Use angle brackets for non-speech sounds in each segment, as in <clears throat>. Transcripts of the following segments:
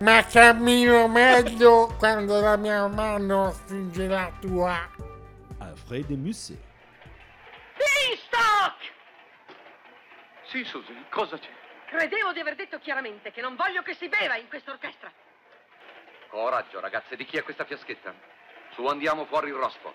Ma cammino meglio quando la mia mano stringe la tua. Alfred Musset. Beanstalk! Sì, Susan, cosa c'è? Credevo di aver detto chiaramente che non voglio che si beva in questa orchestra. Coraggio, ragazze, di chi è questa fiaschetta? Su, andiamo fuori il rospo.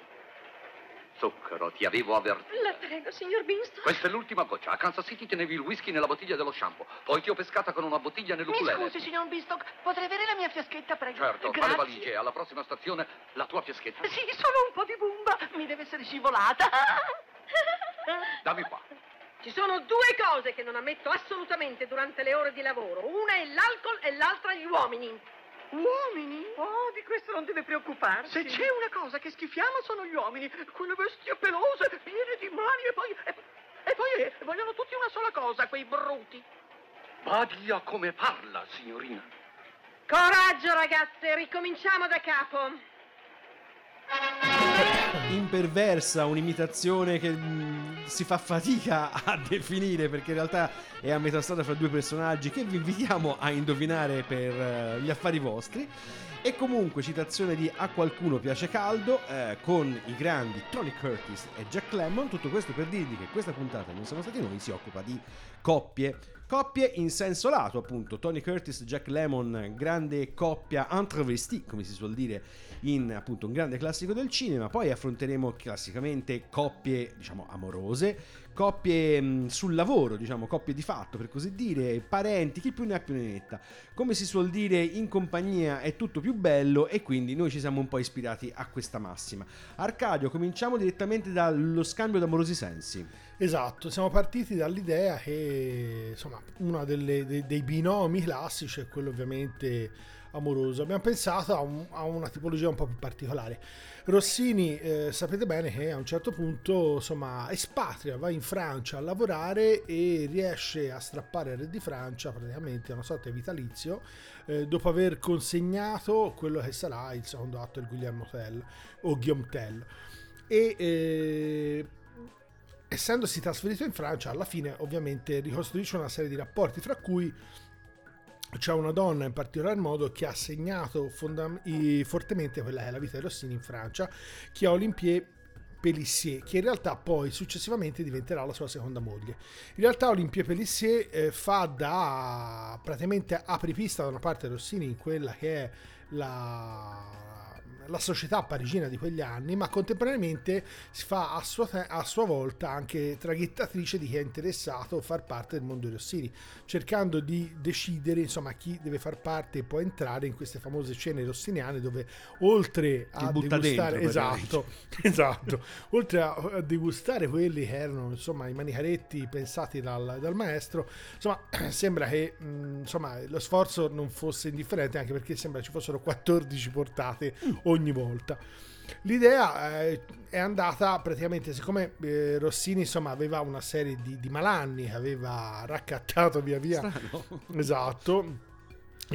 Zucchero, ti avevo avvertito. La prego, signor Beanstalk. Questa è l'ultima goccia. A Kansas City tenevi il whisky nella bottiglia dello shampoo. Poi ti ho pescata con una bottiglia Mi nell'ukulele. scusi, signor Beanstalk, potrei avere la mia fiaschetta, prego? Certo, fa le Grazie. valigie. Alla prossima stazione, la tua fiaschetta. Sì, solo un po' di bumba. Mi deve essere scivolata. <laughs> Dammi qua. Ci sono due cose che non ammetto assolutamente durante le ore di lavoro. Una è l'alcol e l'altra gli uomini. Uomini? Oh, di questo non deve preoccuparsi. Se c'è una cosa che schifiamo sono gli uomini. Quelle bestie pelose, piene di mani e poi... E, e poi eh, vogliono tutti una sola cosa, quei bruti. Badi a come parla, signorina. Coraggio, ragazze, ricominciamo da capo. Imperversa, un'imitazione che mm, si fa fatica a <laughs> definire perché in realtà è a metà strada fra due personaggi che vi invitiamo a indovinare per eh, gli affari vostri. E comunque citazione di A qualcuno piace caldo eh, con i grandi Tony Curtis e Jack Lemmon. Tutto questo per dirvi che questa puntata Non siamo stati noi si occupa di coppie. Coppie in senso lato, appunto. Tony Curtis, Jack Lemmon, grande coppia entrevistì, come si suol dire in appunto un grande classico del cinema. Poi affronteremo classicamente coppie, diciamo, amorose, coppie mh, sul lavoro, diciamo, coppie di fatto, per così dire, parenti, chi più ne ha più ne metta. Come si suol dire, in compagnia è tutto più bello e quindi noi ci siamo un po' ispirati a questa massima. Arcadio, cominciamo direttamente dallo scambio d'amorosi sensi. Esatto, siamo partiti dall'idea che insomma uno dei, dei binomi classici è quello ovviamente amoroso. Abbiamo pensato a, un- a una tipologia un po' più particolare. Rossini, eh, sapete bene che a un certo punto insomma espatria, va in Francia a lavorare e riesce a strappare al re di Francia praticamente una sorta di vitalizio eh, dopo aver consegnato quello che sarà il secondo atto del Guillermo Tell o Guillaume Tell. E eh, essendosi trasferito in Francia, alla fine ovviamente ricostruisce una serie di rapporti, fra cui c'è una donna in particolar modo che ha segnato fondam- i- fortemente quella che è la vita di Rossini in Francia, che è Olympie Pelissier, che in realtà poi successivamente diventerà la sua seconda moglie. In realtà Olympie Pelissier eh, fa da praticamente apripista da una parte Rossini in quella che è la, la società parigina di quegli anni, ma contemporaneamente si fa a sua, te- a sua volta anche traghettatrice di chi è interessato a far parte del mondo di Rossini, cercando di decidere insomma chi deve far parte e può entrare in queste famose cene rossiniane dove oltre a degustare esatto, <laughs> esatto, oltre a, degustare quelli che erano insomma i manicaretti pensati dal, dal maestro, insomma <clears throat> sembra che mh, insomma lo sforzo non fosse indifferente anche perché sembra ci fossero 14 portate ogni volta. L'idea eh, è andata praticamente, siccome eh, Rossini insomma aveva una serie di, di malanni che aveva raccattato via via, Strano. esatto,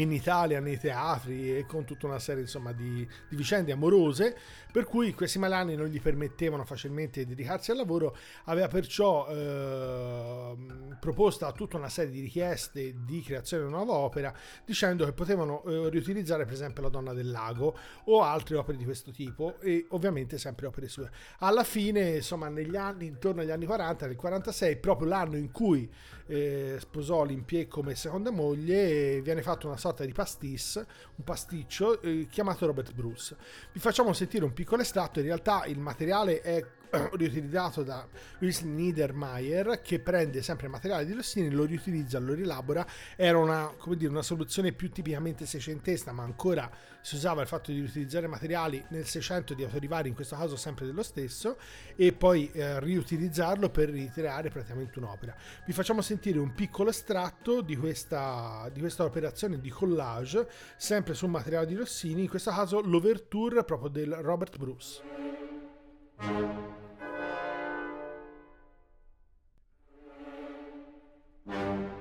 in Italia, nei teatri e con tutta una serie insomma di, di vicende amorose, per cui questi malanni non gli permettevano facilmente di dedicarsi al lavoro, aveva perciò ehm, proposta tutta una serie di richieste di creazione di una nuova opera, dicendo che potevano eh, riutilizzare per esempio La donna del lago o altre opere di questo tipo e ovviamente sempre opere sue. Alla fine, insomma, negli anni, intorno agli anni 40, nel 46, proprio l'anno in cui eh, sposò Olympie come seconda moglie, viene fatto una sorta di pastis, un pasticcio eh, chiamato Robert Bruce. Vi facciamo sentire un piccolo estratto, in realtà il materiale è riutilizzato da Luis Niedermayer che prende sempre materiale di Rossini, lo riutilizza, lo rielabora. Era una, dire, una soluzione più tipicamente seicentesca, ma ancora si usava il fatto di riutilizzare materiali nel 600 di autorivari, in questo caso sempre dello stesso, e poi eh, riutilizzarlo per ricreare praticamente un'opera. Vi facciamo sentire un piccolo estratto di questa, di questa operazione di collage, sempre sul materiale di Rossini, in questo caso l'overture proprio del Robert Bruce. Thank you.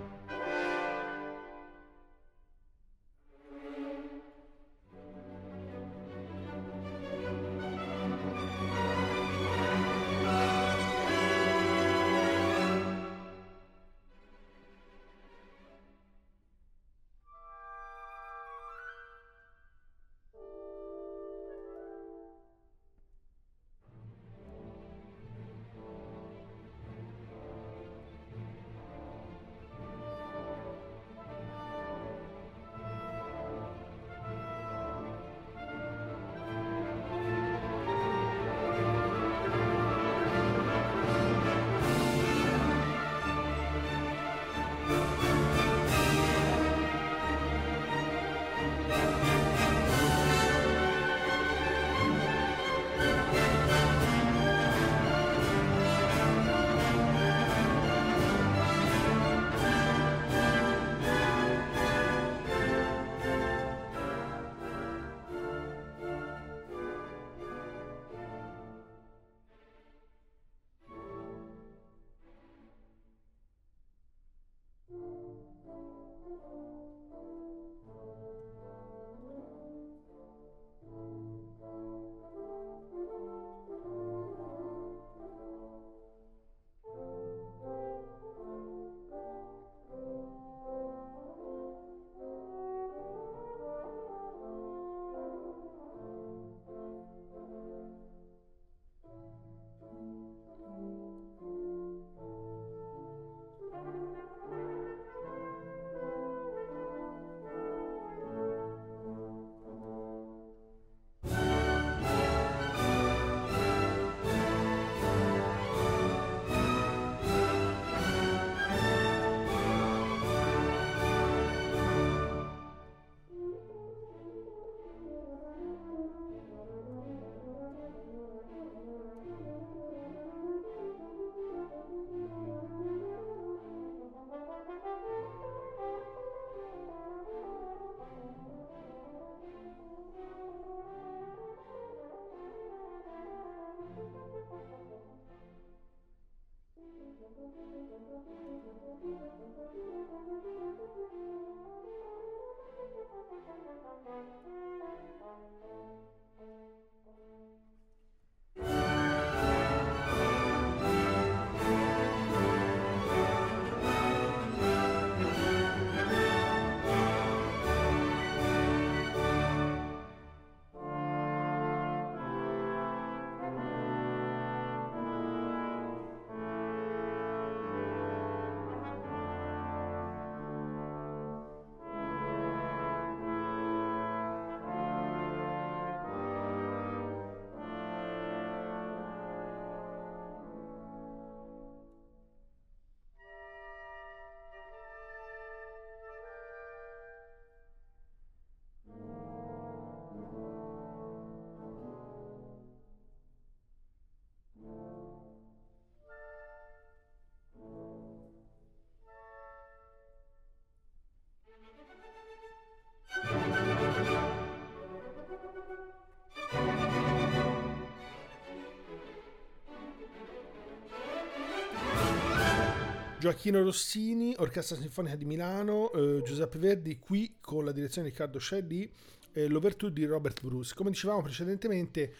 Gioacchino Rossini, Orchestra Sinfonica di Milano, eh, Giuseppe Verdi qui con la direzione di Riccardo Scelli e l'overture di Robert Bruce. Come dicevamo precedentemente,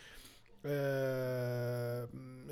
eh,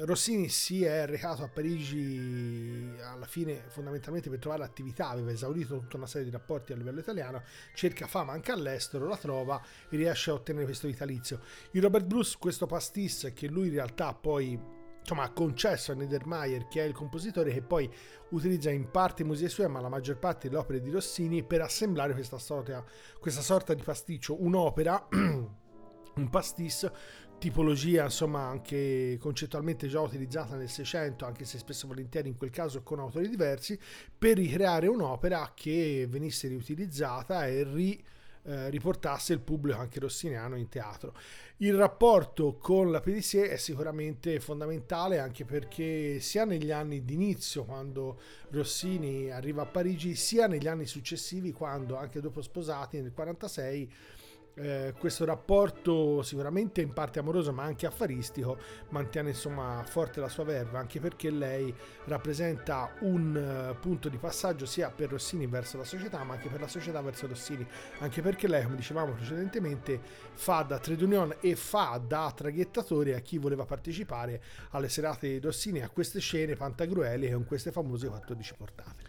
Rossini si è recato a Parigi alla fine fondamentalmente per trovare attività, aveva esaurito tutta una serie di rapporti a livello italiano, cerca fama anche all'estero, la trova e riesce a ottenere questo vitalizio. Il Robert Bruce, questo pastis che lui in realtà poi insomma, ha concesso a Niedermayer, che è il compositore, che poi utilizza in parte musiche sue, ma la maggior parte delle opere di Rossini, per assemblare questa, storia, questa sorta di pasticcio, un'opera, <clears throat> un pastis tipologia insomma anche concettualmente già utilizzata nel 600 anche se spesso volentieri in quel caso con autori diversi per ricreare un'opera che venisse riutilizzata e ri, eh, riportasse il pubblico anche rossiniano in teatro. Il rapporto con la PDC è sicuramente fondamentale anche perché sia negli anni d'inizio quando Rossini arriva a Parigi sia negli anni successivi quando anche dopo sposati nel 1946 eh, questo rapporto sicuramente in parte amoroso ma anche affaristico mantiene insomma forte la sua verba anche perché lei rappresenta un uh, punto di passaggio sia per Rossini verso la società ma anche per la società verso Rossini. Anche perché lei come dicevamo precedentemente fa da trade union e fa da traghettatore a chi voleva partecipare alle serate di Rossini a queste scene pantagrueliche con queste famose 14 portate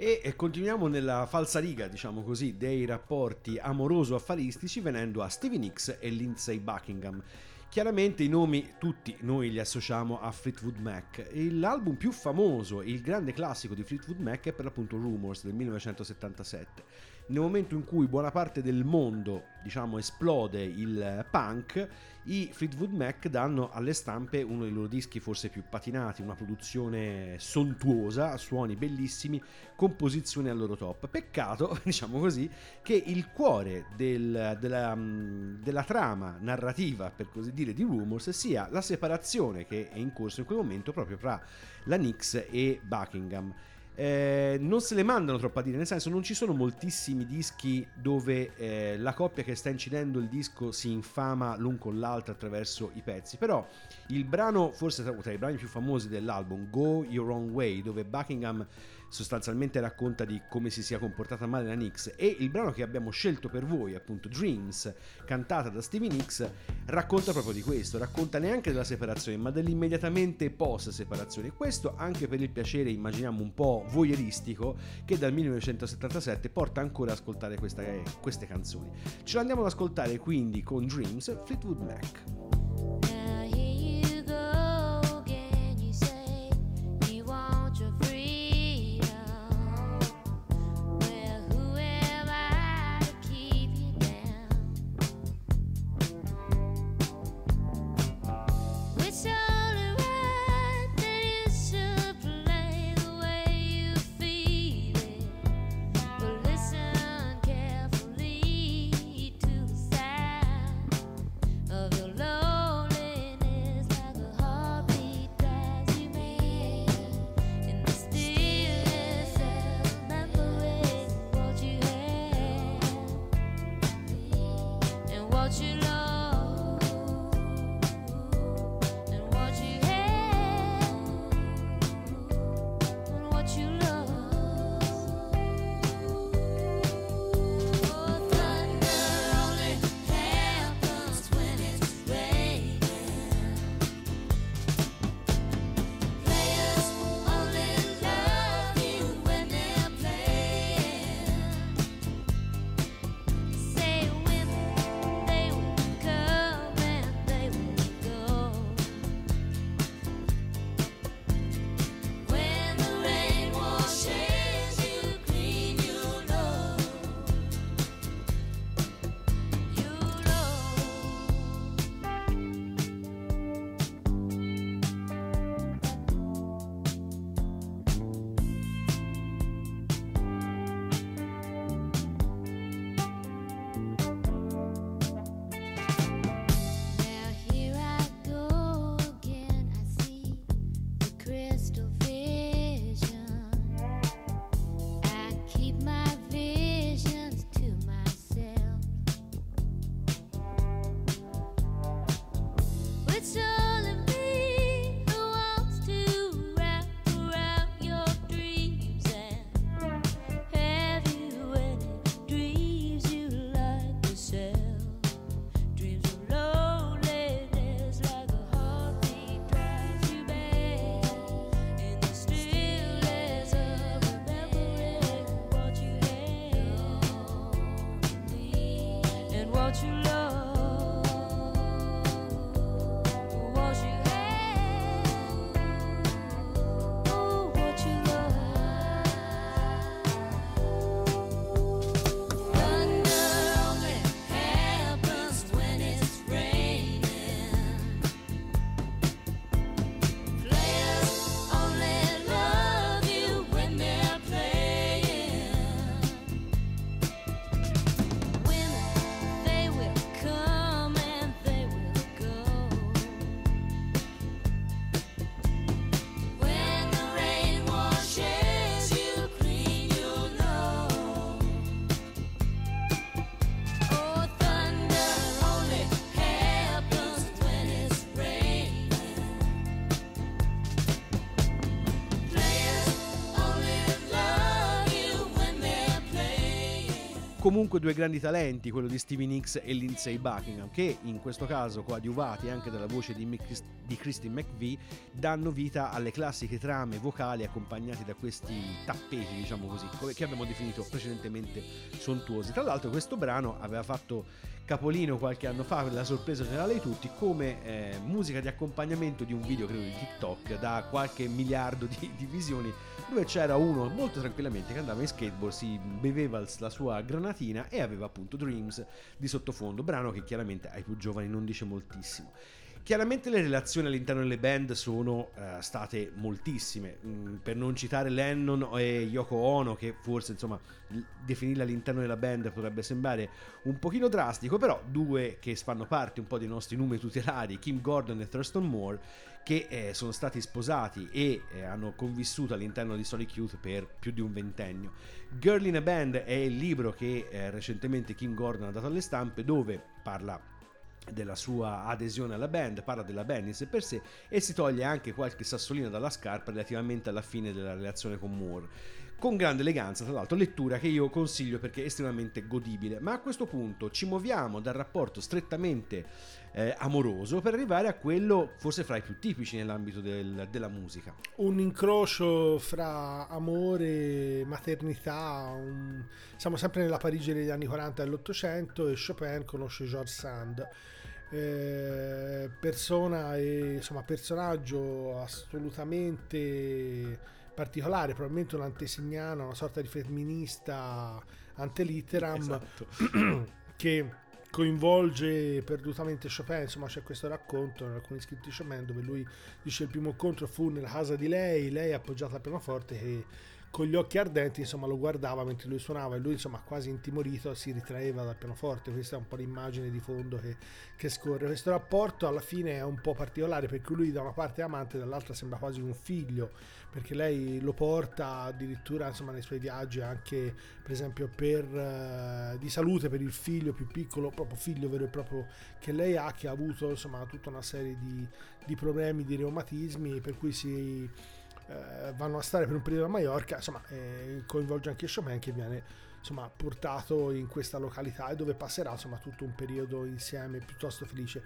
e continuiamo nella falsariga, diciamo così, dei rapporti amoroso-affaristici venendo a Stevie Nicks e Lindsay Buckingham. Chiaramente i nomi tutti noi li associamo a Fleetwood Mac. L'album più famoso, il grande classico di Fleetwood Mac è per l'appunto Rumors del 1977 nel momento in cui buona parte del mondo, diciamo, esplode il punk, i Fleetwood Mac danno alle stampe uno dei loro dischi forse più patinati, una produzione sontuosa, suoni bellissimi, composizioni al loro top. Peccato, <laughs> diciamo così, che il cuore del, della, della trama narrativa, per così dire, di Rumors sia la separazione che è in corso in quel momento proprio fra la Nix e Buckingham eh, non se le mandano troppo a dire, nel senso non ci sono moltissimi dischi dove eh, la coppia che sta incidendo il disco si infama l'un con l'altro attraverso i pezzi, però il brano, forse tra i brani più famosi dell'album, Go Your Own Way, dove Buckingham sostanzialmente racconta di come si sia comportata male la Nix e il brano che abbiamo scelto per voi, appunto Dreams, cantata da Stevie Nicks, racconta proprio di questo, racconta neanche della separazione, ma dell'immediatamente post separazione. Questo anche per il piacere, immaginiamo un po' voyeuristico, che dal 1977 porta ancora ad ascoltare questa, queste canzoni. Ce l'andiamo ad ascoltare quindi con Dreams, Fleetwood Mac. Comunque due grandi talenti, quello di Stevie Nicks e Lindsay Buckingham, che in questo caso coadiuvati anche dalla voce di, Mick, di Christine McVie, danno vita alle classiche trame vocali accompagnati da questi tappeti, diciamo così, che abbiamo definito precedentemente sontuosi. Tra l'altro questo brano aveva fatto capolino qualche anno fa per la sorpresa generale di tutti come eh, musica di accompagnamento di un video credo di TikTok da qualche miliardo di, di, visioni dove c'era uno molto tranquillamente che andava in skateboard si beveva la sua granatina e aveva appunto Dreams di sottofondo brano che chiaramente ai più giovani non dice moltissimo Chiaramente le relazioni all'interno delle band sono uh, state moltissime, mm, per non citare Lennon e Yoko Ono, che forse insomma definirla all'interno della band potrebbe sembrare un pochino drastico, però due che fanno parte un po' dei nostri numeri tutelari, Kim Gordon e Thurston Moore, che eh, sono stati sposati e eh, hanno convissuto all'interno di Sonic Youth per più di un ventennio. Girl in a Band è il libro che eh, recentemente Kim Gordon ha dato alle stampe dove parla della sua adesione alla band, parla della band in sé per sé e si toglie anche qualche sassolino dalla scarpa relativamente alla fine della relazione con Moore. Con grande eleganza, tra l'altro, lettura che io consiglio perché è estremamente godibile. Ma a questo punto ci muoviamo dal rapporto strettamente eh, amoroso per arrivare a quello forse fra i più tipici nell'ambito del, della musica. Un incrocio fra amore, maternità, un... siamo sempre nella Parigi degli anni 40 dell'Ottocento e Chopin conosce George Sand eh, persona e insomma personaggio assolutamente particolare, probabilmente un'antesignana, una sorta di femminista antelitteram esatto. <clears throat> che coinvolge perdutamente Chopin, insomma c'è questo racconto in alcuni scritti Chopin dove lui dice il primo incontro fu nella casa di lei, lei appoggiata al pianoforte che con gli occhi ardenti insomma lo guardava mentre lui suonava e lui insomma quasi intimorito si ritraeva dal pianoforte. Questa è un po' l'immagine di fondo che, che scorre. Questo rapporto alla fine è un po' particolare perché lui da una parte è amante dall'altra sembra quasi un figlio perché lei lo porta addirittura insomma nei suoi viaggi anche per esempio per, uh, di salute per il figlio più piccolo proprio figlio vero e proprio che lei ha che ha avuto insomma tutta una serie di, di problemi di reumatismi per cui si eh, vanno a stare per un periodo a Mallorca, insomma eh, coinvolge anche Chopin che viene insomma, portato in questa località e dove passerà insomma, tutto un periodo insieme piuttosto felice.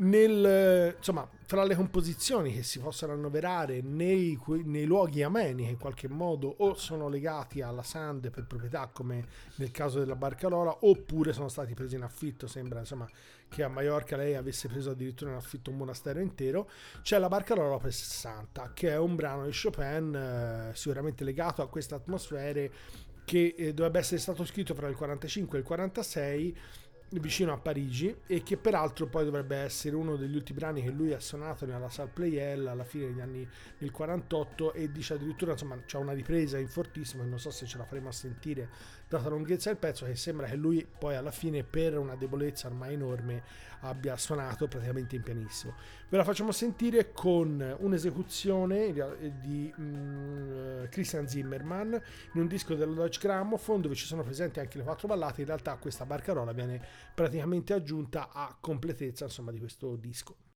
Nel, insomma, fra le composizioni che si possono annoverare nei, nei, luoghi ameni che in qualche modo o sono legati alla Sand per proprietà come nel caso della Barcarola oppure sono stati presi in affitto sembra insomma che a Mallorca lei avesse preso addirittura in affitto un monastero intero, c'è la Barcarola Opera 60, che è un brano di Chopin eh, sicuramente legato a queste atmosfere che eh, dovrebbe essere stato scritto fra il 45 e il 46 vicino a Parigi e che peraltro poi dovrebbe essere uno degli ultimi brani che lui ha suonato nella Salle Playel alla fine degli anni del 48 e dice addirittura insomma c'è una ripresa in fortissimo che non so se ce la faremo a sentire data la lunghezza del pezzo che sembra che lui poi alla fine per una debolezza ormai enorme abbia suonato praticamente in pianissimo. Ve la facciamo sentire con un'esecuzione di um, Christian Zimmerman in un disco dello Deutsche Grammophon dove ci sono presenti anche le quattro ballate. In realtà questa barcarola viene praticamente aggiunta a completezza insomma di questo disco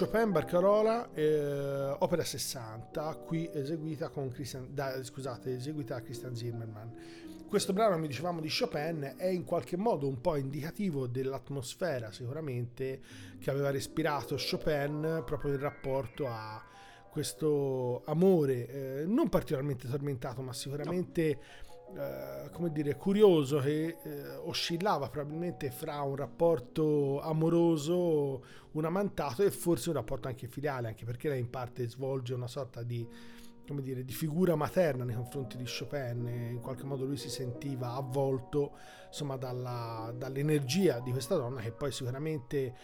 Chopin Barcarola, eh, opera 60, qui eseguita, Christian, da, scusate, eseguita da Christian Zimmerman. Questo brano, mi dicevamo, di Chopin è in qualche modo un po' indicativo dell'atmosfera sicuramente che aveva respirato Chopin proprio in rapporto a questo amore eh, non particolarmente tormentato ma sicuramente no. Eh, come dire curioso che eh, oscillava probabilmente fra un rapporto amoroso un amantato e forse un rapporto anche filiale anche perché lei in parte svolge una sorta di come dire, di figura materna nei confronti di Chopin, in qualche modo lui si sentiva avvolto insomma, dalla, dall'energia di questa donna che poi sicuramente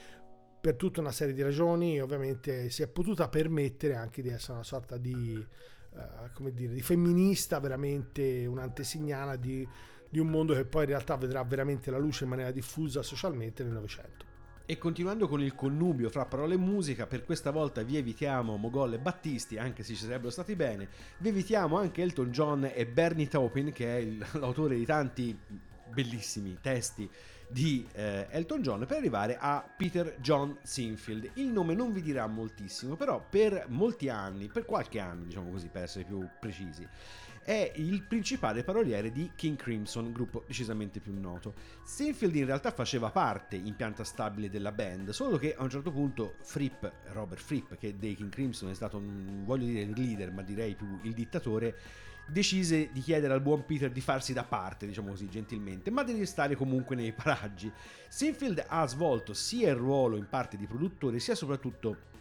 per tutta una serie di ragioni ovviamente si è potuta permettere anche di essere una sorta di, uh, come dire, di femminista, veramente un'antesignana di, di un mondo che poi in realtà vedrà veramente la luce in maniera diffusa socialmente nel Novecento. E continuando con il connubio fra parole e musica, per questa volta vi evitiamo Mogol e Battisti, anche se ci sarebbero stati bene, vi evitiamo anche Elton John e Bernie Taupin, che è il, <laughs> l'autore di tanti bellissimi testi di eh, Elton John per arrivare a Peter John Sinfield. Il nome non vi dirà moltissimo, però per molti anni, per qualche anno, diciamo così, per essere più precisi, è il principale paroliere di King Crimson, gruppo decisamente più noto. Sinfield in realtà faceva parte in pianta stabile della band, solo che a un certo punto Fripp, Robert Fripp, che dei King Crimson è stato, non voglio dire il leader, ma direi più il dittatore, decise di chiedere al buon Peter di farsi da parte, diciamo così gentilmente, ma di restare comunque nei paraggi. Sinfield ha svolto sia il ruolo in parte di produttore, sia soprattutto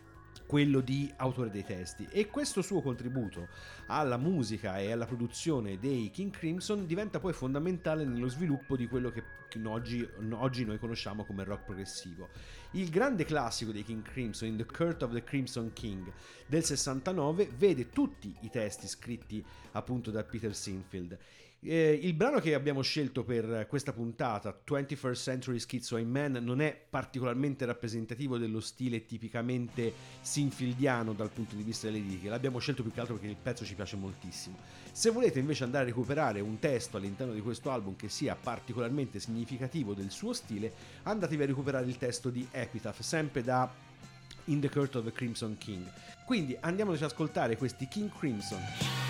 quello di autore dei testi e questo suo contributo alla musica e alla produzione dei King Crimson diventa poi fondamentale nello sviluppo di quello che oggi, oggi noi conosciamo come rock progressivo. Il grande classico dei King Crimson, In the Court of the Crimson King del 69, vede tutti i testi scritti appunto da Peter Sinfield eh, il brano che abbiamo scelto per questa puntata, 21st Century Schizoid Man, non è particolarmente rappresentativo dello stile tipicamente sinfieldiano dal punto di vista delle liriche, l'abbiamo scelto più che altro perché il pezzo ci piace moltissimo. Se volete invece andare a recuperare un testo all'interno di questo album che sia particolarmente significativo del suo stile, andatevi a recuperare il testo di Epitaph, sempre da In the Court of the Crimson King. Quindi andiamoci ad ascoltare questi King Crimson.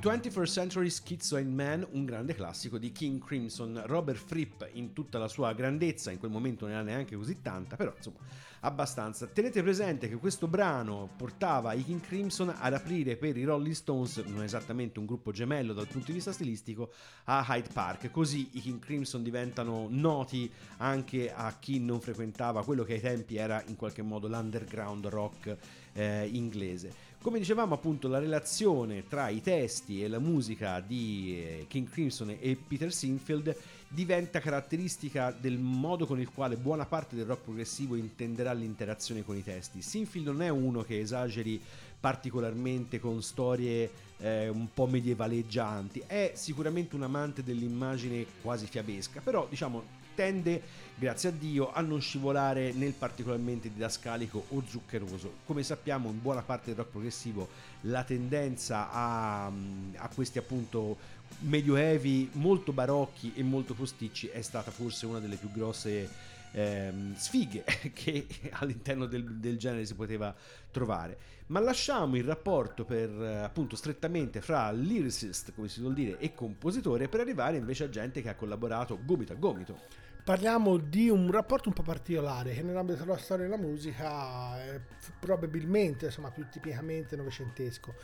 21st Century Schizo and Man, un grande classico di King Crimson, Robert Fripp in tutta la sua grandezza, in quel momento non era neanche così tanta, però insomma abbastanza. Tenete presente che questo brano portava i King Crimson ad aprire per i Rolling Stones, non esattamente un gruppo gemello dal punto di vista stilistico, a Hyde Park, così i King Crimson diventano noti anche a chi non frequentava quello che ai tempi era in qualche modo l'underground rock eh, inglese. Come dicevamo appunto la relazione tra i testi e la musica di eh, King Crimson e Peter Sinfield diventa caratteristica del modo con il quale buona parte del rock progressivo intenderà l'interazione con i testi. Sinfield non è uno che esageri particolarmente con storie eh, un po' medievaleggianti, è sicuramente un amante dell'immagine quasi fiabesca, però diciamo tende, grazie a Dio, a non scivolare nel particolarmente didascalico o zuccheroso. Come sappiamo, in buona parte del rock progressivo la tendenza a, a questi appunto medioevi molto barocchi e molto posticci è stata forse una delle più grosse ehm, sfighe <laughs> che all'interno del, del, genere si poteva trovare. Ma lasciamo il rapporto per appunto strettamente fra lyricist, come si vuol dire, e compositore per arrivare invece a gente che ha collaborato gomito a gomito parliamo di un rapporto un po' particolare che nell'ambito della storia della musica è probabilmente insomma più tipicamente novecentesco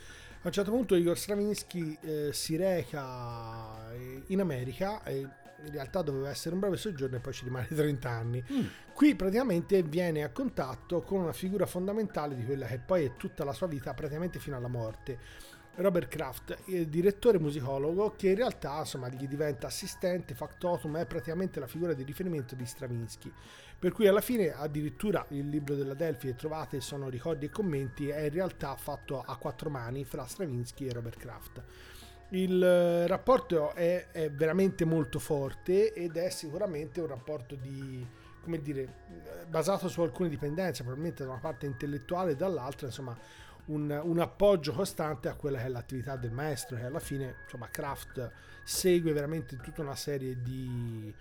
a un certo punto Igor Stravinsky eh, si reca eh, in America e in realtà doveva essere un breve soggiorno e poi ci rimane <laughs> 30 anni. Mm. Qui praticamente viene a contatto con una figura fondamentale di quella che poi è tutta la sua vita, praticamente fino alla morte Robert Kraft, direttore musicologo che in realtà insomma, gli diventa assistente, factotum, è praticamente la figura di riferimento di Stravinsky. Per cui alla fine addirittura il libro della Delphi che trovate sono ricordi e commenti è in realtà fatto a quattro mani fra Stravinsky e Robert Kraft. Il eh, rapporto è, è veramente molto forte ed è sicuramente un rapporto di, come dire, basato su alcune dipendenze, probabilmente da una parte intellettuale e dall'altra, insomma, un, un, appoggio costante a quella che è l'attività del maestro, che alla fine, insomma, Kraft segue veramente tutta una serie di,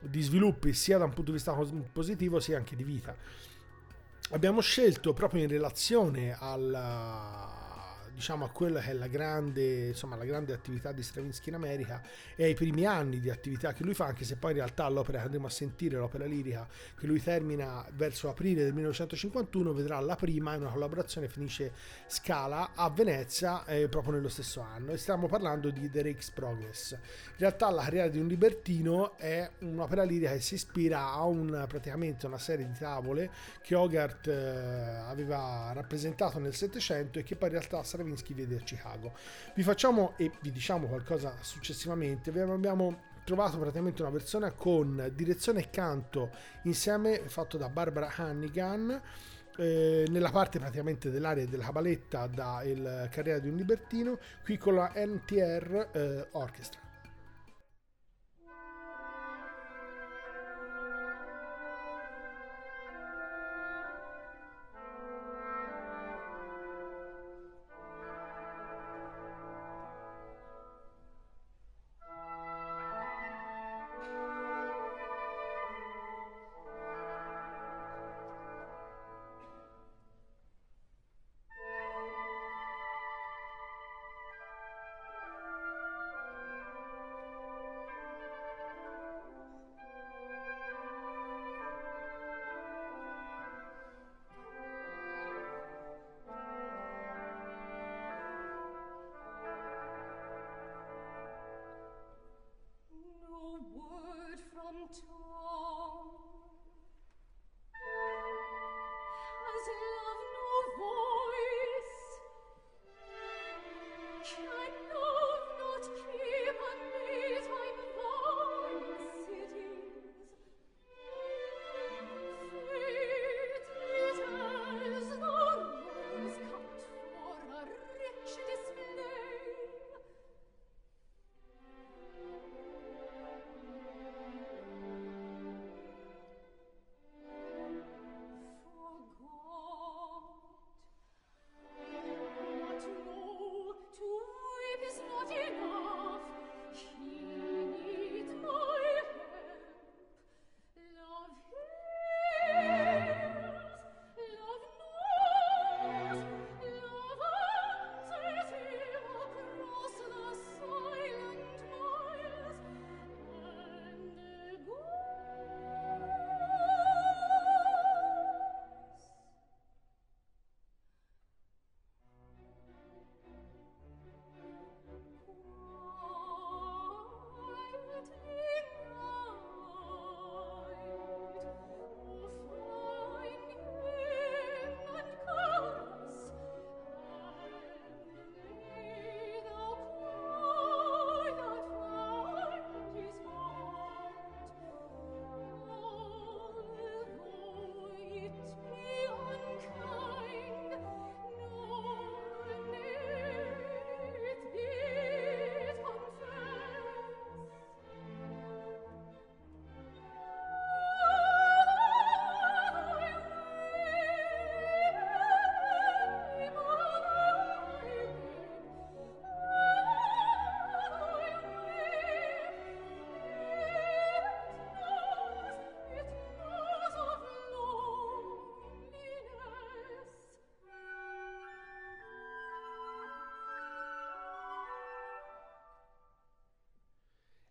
di sviluppi, sia da un punto di vista positivo, sia anche di vita. Abbiamo scelto proprio in relazione alla diciamo a quella che è la grande, insomma, la grande attività di Stravinsky in America e ai primi anni di attività che lui fa, anche se poi in realtà l'opera che andremo a sentire, l'opera lirica che lui termina verso aprile del 1951, vedrà la prima in una collaborazione finisce Scala a Venezia eh, proprio nello stesso anno e stiamo parlando di The Rake's Progress. In realtà la carriera di un libertino è un'opera lirica che si ispira a un, praticamente una serie di tavole che Hogarth eh, aveva rappresentato nel Settecento e che poi in realtà Stravinsky Stravinsky vede a Chicago. Vi facciamo e vi diciamo qualcosa successivamente. Abbiamo trovato praticamente una versione con direzione e canto insieme fatto da Barbara Hannigan. Eh, nella parte praticamente dell'area della cabaletta da Il Carriera di un Libertino, qui con la NTR eh, Orchestra.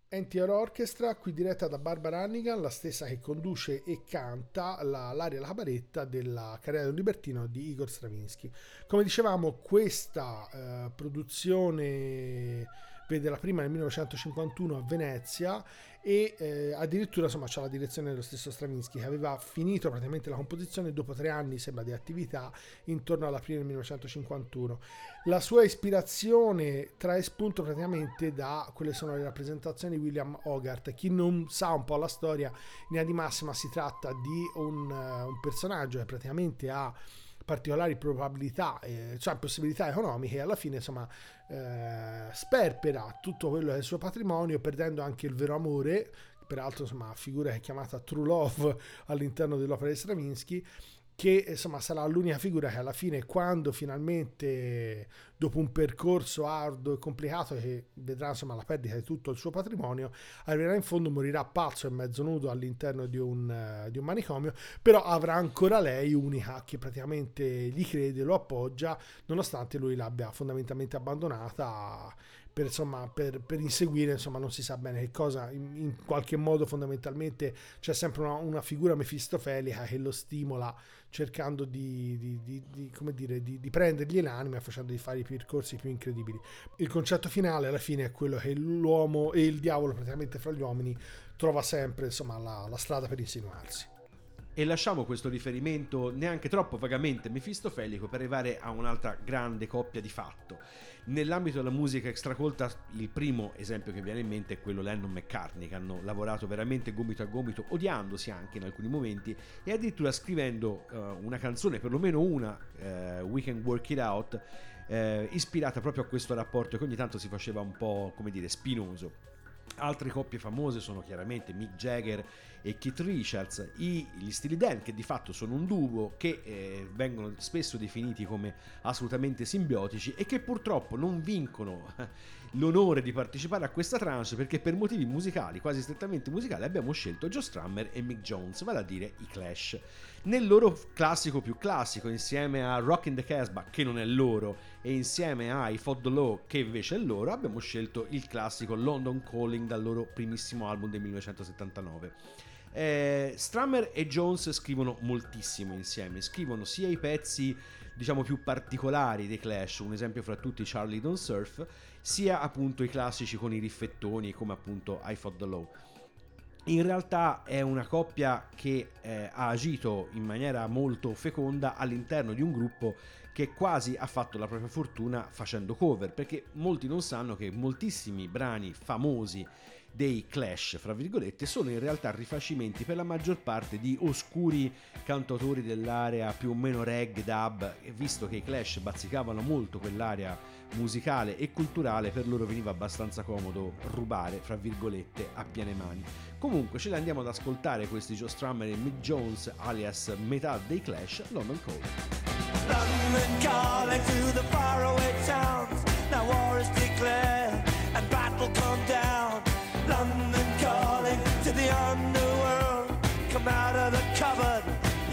NTR Orchestra, qui diretta da Barbara Hannigan, la stessa che conduce e canta la, l'aria la cabaretta della carriera del libertino di Igor Stravinsky. Come dicevamo, questa eh, produzione vede la prima nel 1951 a Venezia e eh, addirittura insomma c'è la direzione dello stesso Stravinsky che aveva finito praticamente la composizione dopo tre anni sembra di attività intorno all'aprile del 1951 la sua ispirazione trae spunto praticamente da quelle sono le rappresentazioni di William Hogarth. Chi non sa un po' la storia in linea di massima si tratta di un, uh, un personaggio che praticamente ha particolari probabilità, eh, cioè possibilità economiche e alla fine insomma eh, sperpera tutto quello che è il suo patrimonio perdendo anche il vero amore peraltro insomma figura che è chiamata True Love all'interno dell'opera di Stravinsky che insomma sarà l'unica figura che alla fine quando finalmente dopo un percorso arduo e complicato che vedrà insomma la perdita di tutto il suo patrimonio arriverà in fondo morirà pazzo e mezzo nudo all'interno di un, di un manicomio però avrà ancora lei unica che praticamente gli crede lo appoggia nonostante lui l'abbia fondamentalmente abbandonata per, insomma, per, per, inseguire, insomma, non si sa bene che cosa, in, in qualche modo fondamentalmente c'è sempre una, una, figura mefistofelica che lo stimola cercando di, di, di, di come dire, di, prendergli l'anima e facendogli fare i percorsi più incredibili. Il concetto finale alla fine è quello che l'uomo e il diavolo praticamente fra gli uomini trova sempre insomma, la, la strada per insinuarsi e lasciamo questo riferimento neanche troppo vagamente mefistofelico per arrivare a un'altra grande coppia di fatto. Nell'ambito della musica extracolta il primo esempio che viene in mente è quello Lennon McCartney che hanno lavorato veramente gomito a gomito, odiandosi anche in alcuni momenti e addirittura scrivendo uh, una canzone, perlomeno una, uh, We Can Work It Out, uh, ispirata proprio a questo rapporto che ogni tanto si faceva un po' come dire spinoso. Altre coppie famose sono chiaramente Mick Jagger e Keith Richards, i, gli Steely Dan che di fatto sono un duo che eh, vengono spesso definiti come assolutamente simbiotici e che purtroppo non vincono <laughs> l'onore di partecipare a questa tranche perché per motivi musicali, quasi strettamente musicali, abbiamo scelto Joe Strummer e Mick Jones, vale a dire i Clash. Nel loro classico più classico, insieme a Rock in the Casbah, che non è loro, e insieme a I Fought the Law, che invece è loro, abbiamo scelto il classico London Calling dal loro primissimo album del 1979. Eh, Strummer e Jones scrivono moltissimo insieme, scrivono sia i pezzi diciamo più particolari dei Clash, un esempio fra tutti Charlie Don't Surf, sia appunto i classici con i riffettoni come appunto I Fought the Law. In realtà è una coppia che eh, ha agito in maniera molto feconda all'interno di un gruppo che quasi ha fatto la propria fortuna facendo cover, perché molti non sanno che moltissimi brani famosi dei Clash, fra virgolette, sono in realtà rifacimenti per la maggior parte di oscuri cantautori dell'area più o meno reg, dub, visto che i Clash bazzicavano molto quell'area musicale e culturale, per loro veniva abbastanza comodo rubare, fra virgolette, a piene mani. Comunque ce li andiamo ad ascoltare questi Joe Strummer e Mick Jones, alias metà dei Clash, London Calling. London calling to the faraway towns,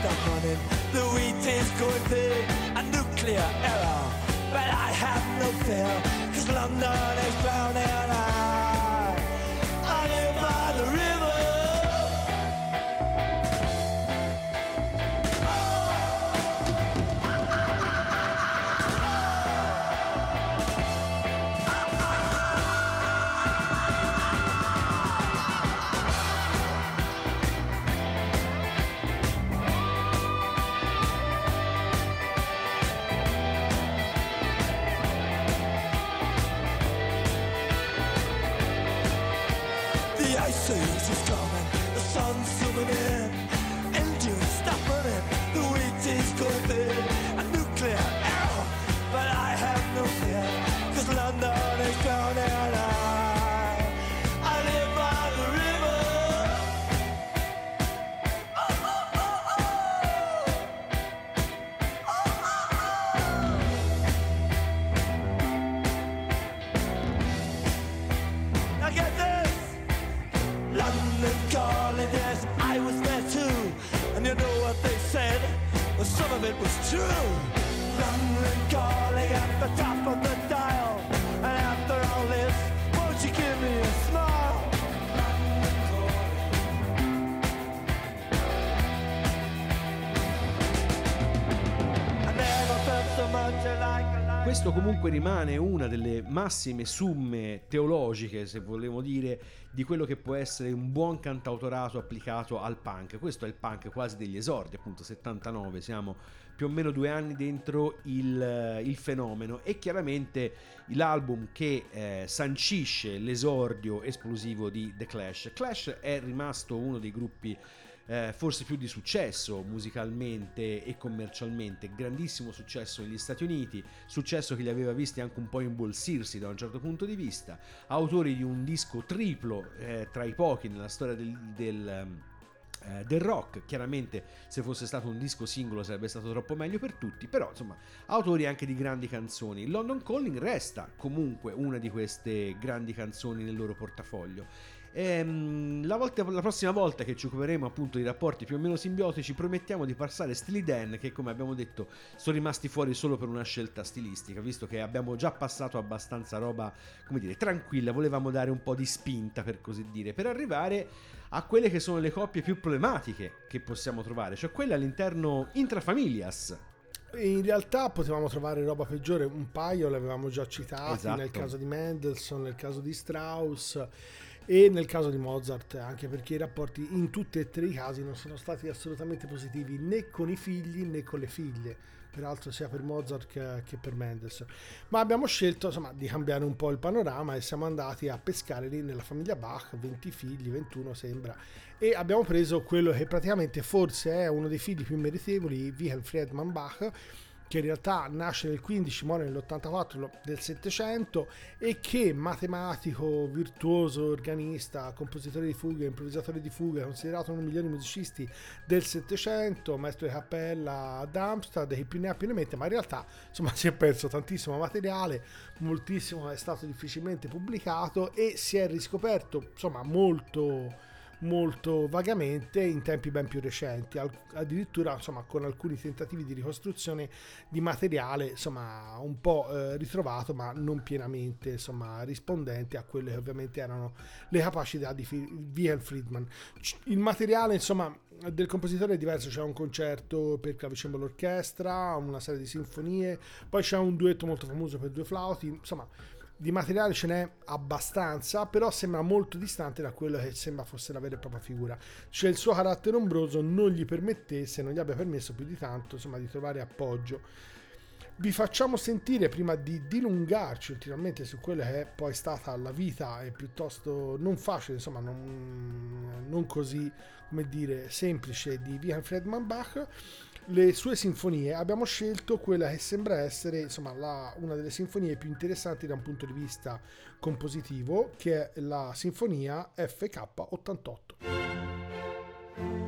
stop running, the wheat is going big, a nuclear error. But I have no fear, cause London is drowning. Comunque rimane una delle massime summe teologiche, se vogliamo dire, di quello che può essere un buon cantautorato applicato al punk. Questo è il punk quasi degli esordi, appunto 79, siamo più o meno due anni dentro il, il fenomeno e chiaramente l'album che eh, sancisce l'esordio esplosivo di The Clash. Clash è rimasto uno dei gruppi eh, forse più di successo musicalmente e commercialmente, grandissimo successo negli Stati Uniti, successo che li aveva visti anche un po' imbolsirsi da un certo punto di vista, autori di un disco triplo eh, tra i pochi nella storia del, del ehm, eh, del rock. Chiaramente, se fosse stato un disco singolo sarebbe stato troppo meglio per tutti, però insomma, autori anche di grandi canzoni. London Calling resta comunque una di queste grandi canzoni nel loro portafoglio. Ehm, la, volta- la prossima volta che ci occuperemo appunto di rapporti più o meno simbiotici, promettiamo di passare Steely Dan, che come abbiamo detto sono rimasti fuori solo per una scelta stilistica, visto che abbiamo già passato abbastanza roba, come dire, tranquilla, volevamo dare un po' di spinta per così dire, per arrivare a quelle che sono le coppie più problematiche che possiamo trovare, cioè quelle all'interno intrafamilias. E In realtà potevamo trovare roba peggiore, un paio l'avevamo già citati, Esatto. nel caso di Mendelssohn, nel caso di Strauss e nel caso di Mozart, anche perché i rapporti in tutti e tre i casi non sono stati assolutamente positivi né con i figli né con le figlie, peraltro sia per Mozart che, che per Mendelssohn. Ma abbiamo scelto insomma, di cambiare un po' il panorama e siamo andati a pescare lì nella famiglia Bach, 20 figli, 21 sembra, e abbiamo preso quello che praticamente forse è uno dei figli più meritevoli, Wilhelm Friedman Bach, che in realtà nasce nel 15, muore nell'84 del 700 e che matematico, virtuoso, organista, compositore di fuga, improvvisatore di fuga, considerato uno dei migliori musicisti del 700, maestro di cappella ad Amsterdam, che più ne ha più ne mette, ma in realtà insomma <laughs> si è perso tantissimo materiale, moltissimo è stato difficilmente pubblicato e si è riscoperto insomma molto molto vagamente in tempi ben più recenti, addirittura insomma con alcuni tentativi di ricostruzione di materiale insomma un po' eh, ritrovato ma non pienamente insomma rispondente a quelle che ovviamente erano le capacità di Wilhelm Friedman. Il materiale insomma del compositore è diverso, c'è un concerto per clavicembalo orchestra, una serie di sinfonie, poi c'è un duetto molto famoso per due flauti, insomma di materiale ce n'è abbastanza, però sembra molto distante da quello che sembra fosse la vera e propria figura. Cioè il suo carattere ombroso non gli permettesse, non gli abbia permesso più di tanto, insomma, di trovare appoggio. Vi facciamo sentire, prima di dilungarci ulteriormente su quella che è poi stata la vita e piuttosto non facile, insomma, non, non così, come dire, semplice di Wilhelm Friedman Bach, le sue sinfonie. Abbiamo scelto quella che sembra essere insomma la- una delle sinfonie più interessanti da un punto di vista compositivo che è la sinfonia FK88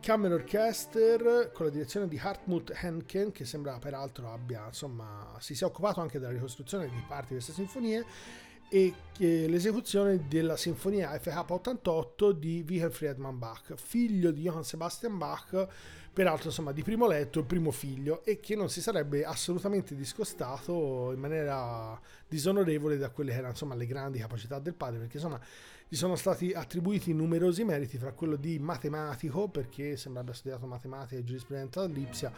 Cameron Orchester con la direzione di Hartmut Henken che sembra peraltro abbia insomma si sia occupato anche della ricostruzione di parti di queste sinfonie e l'esecuzione della sinfonia FH88 1908 di Wilhelm Friedman Bach, figlio di Johann Sebastian Bach, peraltro insomma di primo letto, il primo figlio, e che non si sarebbe assolutamente discostato in maniera disonorevole da quelle che erano insomma le grandi capacità del padre, perché insomma gli sono stati attribuiti numerosi meriti, fra quello di matematico, perché sembrerebbe studiato matematica e giurisprudenza all'Ipsia,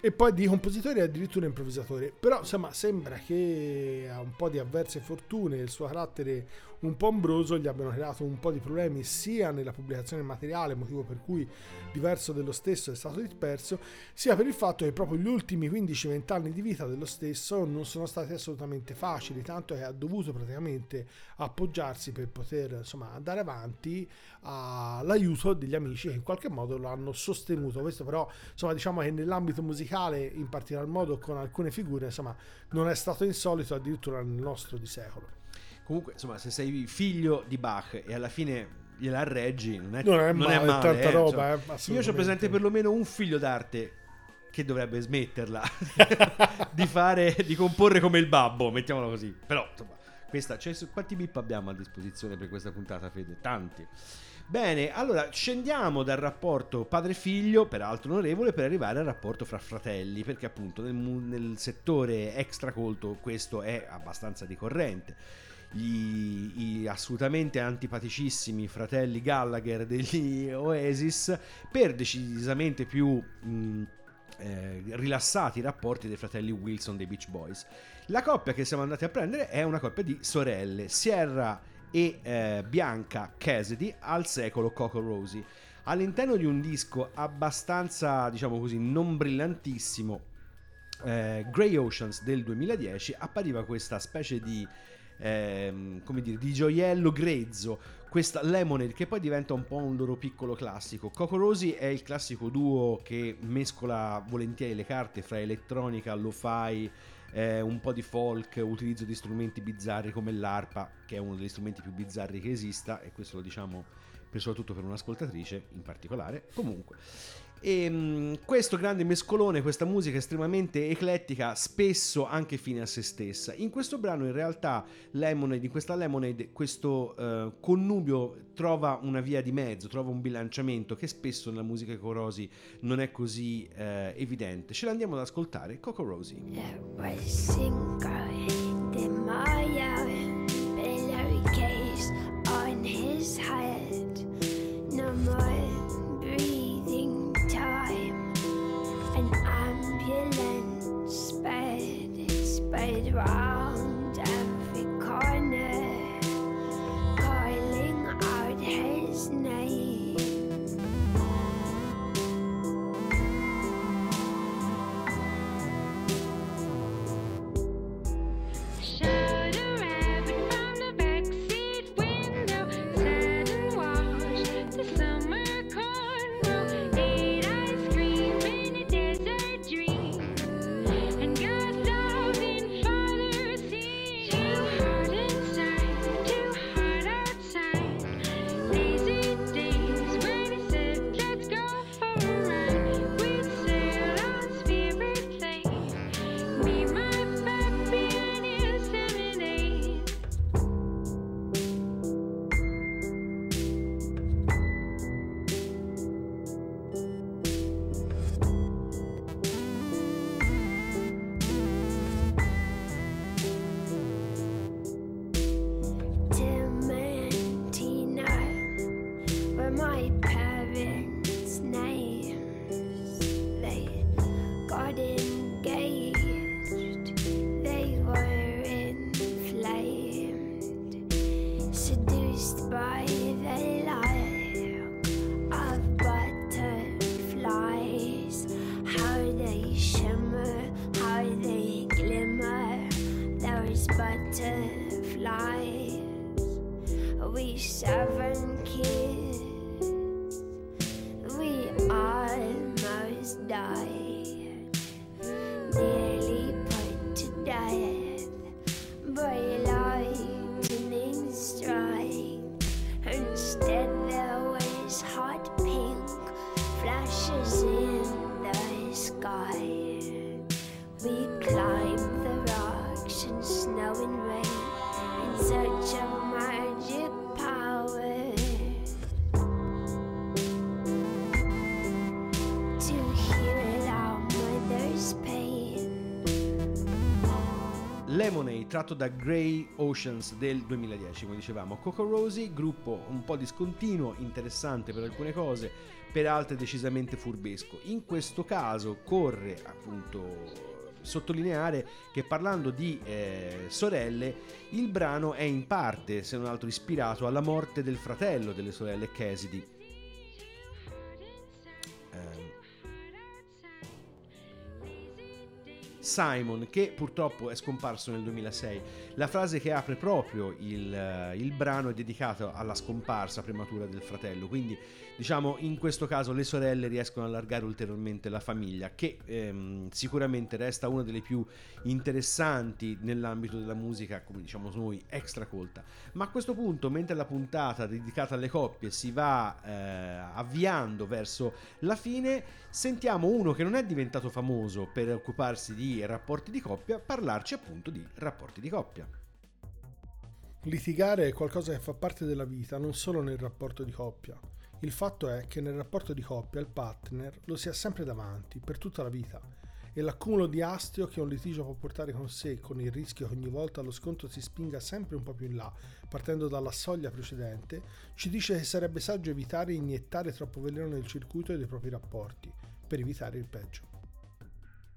e poi di compositore e addirittura improvvisatore. Però insomma sembra che ha un po' di avverse fortune il suo carattere un po' ombroso gli abbiano creato un po' di problemi sia nella pubblicazione del materiale, motivo per cui diverso dello stesso è stato disperso, sia per il fatto che proprio gli ultimi 15-20 anni di vita dello stesso non sono stati assolutamente facili, tanto che ha dovuto praticamente appoggiarsi per poter insomma andare avanti all'aiuto degli amici che in qualche modo lo hanno sostenuto. Questo però insomma diciamo che nell'ambito musicale, in particolar modo con alcune figure, insomma non è stato insolito addirittura nel nostro di secolo. Comunque, insomma, se sei figlio di Bach e alla fine gliela reggi, non è, Non è male, tanta eh, roba, eh, Io ho presente perlomeno un figlio d'arte che dovrebbe smetterla <laughs> di fare, di comporre come il babbo, mettiamolo così. Però, insomma, questa, cioè, quanti bip abbiamo a disposizione per questa puntata, Fede? Tanti. Bene, allora scendiamo dal rapporto padre-figlio, peraltro onorevole, per arrivare al rapporto fra fratelli, perché appunto nel, nel settore extracolto questo è abbastanza ricorrente. Gli, i assolutamente antipaticissimi fratelli Gallagher degli <laughs> Oasis, per decisamente più mh, eh, rilassati rapporti dei fratelli Wilson dei Beach Boys. La coppia che siamo andati a prendere è una coppia di sorelle, Sierra e eh, Bianca Cassidy al secolo Coco Rosie. All'interno di un disco abbastanza, diciamo così, non brillantissimo, eh, Grey Oceans del 2010, appariva questa specie di, ehm, come dire, di gioiello grezzo, questa Lemonade che poi diventa un po' un loro piccolo classico. Coco Rosie è il classico duo che mescola volentieri le carte fra elettronica, lo-fi, eh, un po' di folk, utilizzo di strumenti bizzarri come l'arpa, che è uno degli strumenti più bizzarri che esista, e questo lo diciamo per- soprattutto per un'ascoltatrice in particolare. Comunque, e, questo grande mescolone, questa musica estremamente eclettica, spesso anche fine a se stessa. In questo brano, in realtà, Lemonade, in questa Lemonade, questo eh, connubio trova una via di mezzo, trova un bilanciamento che spesso nella musica corosi non è così eh, evidente. Ce l'andiamo ad ascoltare, Coco Rosie. It was time. An ambulance sped, sped ashes in the sky. We climb the rocks in snow and rain in search of magic power. To heal our mother's pain. Lemonade tratto da Grey Oceans del 2010, come dicevamo, Coco Rosie, gruppo un po' discontinuo, interessante per alcune cose, per altre decisamente furbesco. In questo caso corre appunto sottolineare che parlando di eh, sorelle, il brano è in parte, se non altro, ispirato alla morte del fratello delle sorelle Cassidy. Ehm, Simon, che purtroppo è scomparso nel 2006. La frase che apre proprio il, eh, il brano è dedicata alla scomparsa prematura del fratello, quindi diciamo in questo caso le sorelle riescono a allargare ulteriormente la famiglia, che ehm, sicuramente resta una delle più interessanti nell'ambito della musica, come diciamo noi, extra colta. Ma a questo punto, mentre la puntata dedicata alle coppie si va eh, avviando verso la fine, sentiamo uno che non è diventato famoso per occuparsi di rapporti di coppia parlarci appunto di rapporti di coppia. Litigare è qualcosa che fa parte della vita, non solo nel rapporto di coppia. Il fatto è che nel rapporto di coppia il partner lo si ha sempre davanti, per tutta la vita, e l'accumulo di astio che un litigio può portare con sé, con il rischio che ogni volta lo scontro si spinga sempre un po' più in là, partendo dalla soglia precedente, ci dice che sarebbe saggio evitare di iniettare troppo veleno nel circuito dei propri rapporti, per evitare il peggio.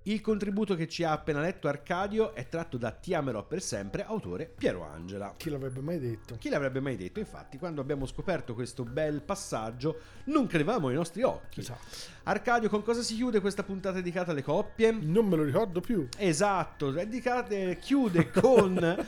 Il contributo che ci ha appena letto Arcadio è tratto da Ti amerò per sempre, autore Piero Angela. Chi l'avrebbe mai detto? Chi l'avrebbe mai detto? Infatti, quando abbiamo scoperto questo bel passaggio, non credevamo ai nostri occhi. Esatto. Arcadio, con cosa si chiude questa puntata dedicata alle coppie? Non me lo ricordo più. Esatto, è dedicata- chiude con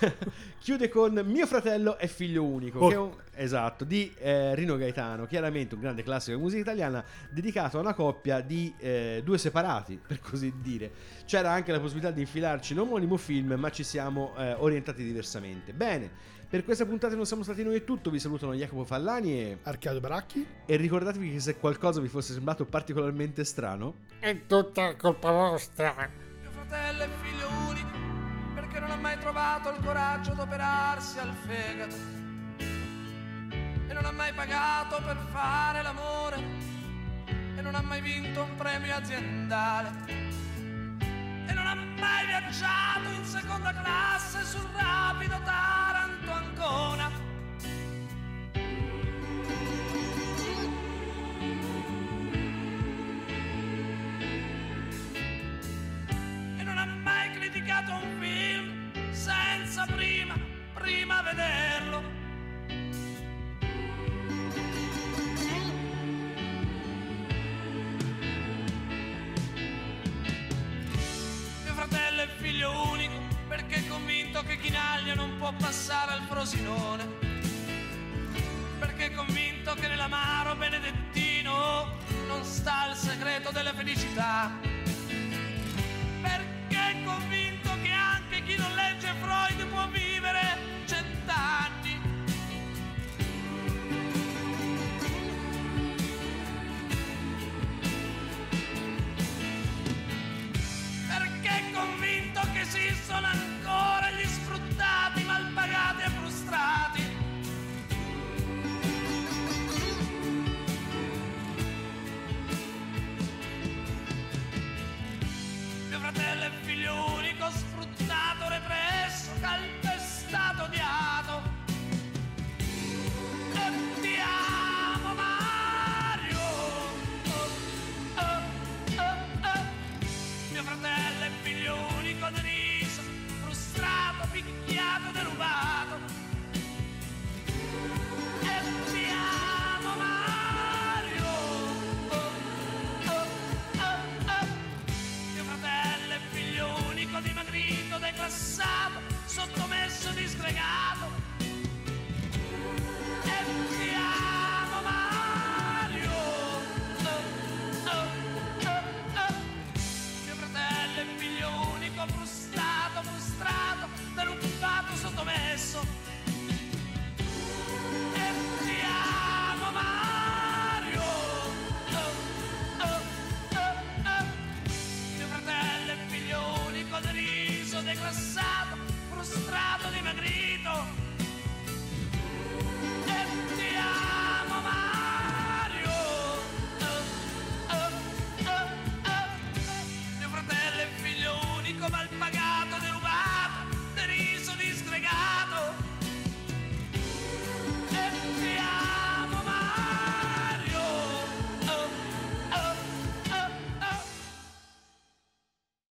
<laughs> chiude con Mio fratello è figlio unico, Oh. che è un- esatto, di eh, Rino Gaetano, chiaramente un grande classico della musica italiana dedicato a una coppia di eh, due separati, per così dire. C'era anche la possibilità di infilarci l'omonimo film, ma ci siamo eh, orientati diversamente. Bene, per questa puntata non siamo stati noi e tutto, vi salutano Jacopo Fallani e, Arcadio Baracchi? e ricordatevi che se qualcosa vi fosse sembrato particolarmente strano, È tutta colpa vostra. Mio fratello è figlio unico perché non ha mai trovato il coraggio d'operarsi al fegato e non ha mai pagato per fare l'amore e non ha mai vinto un premio aziendale e non ha mai viaggiato in seconda classe sul rapido Taranto Ancona. e non ha mai criticato un film senza prima, prima vederlo. Fratello è figlio unico perché è convinto che Chinaglia non può passare al Frosinone. Perché è convinto che nell'amaro benedettino non sta il segreto della felicità perché è convinto che anche chi non legge Freud può vivere cent'anni.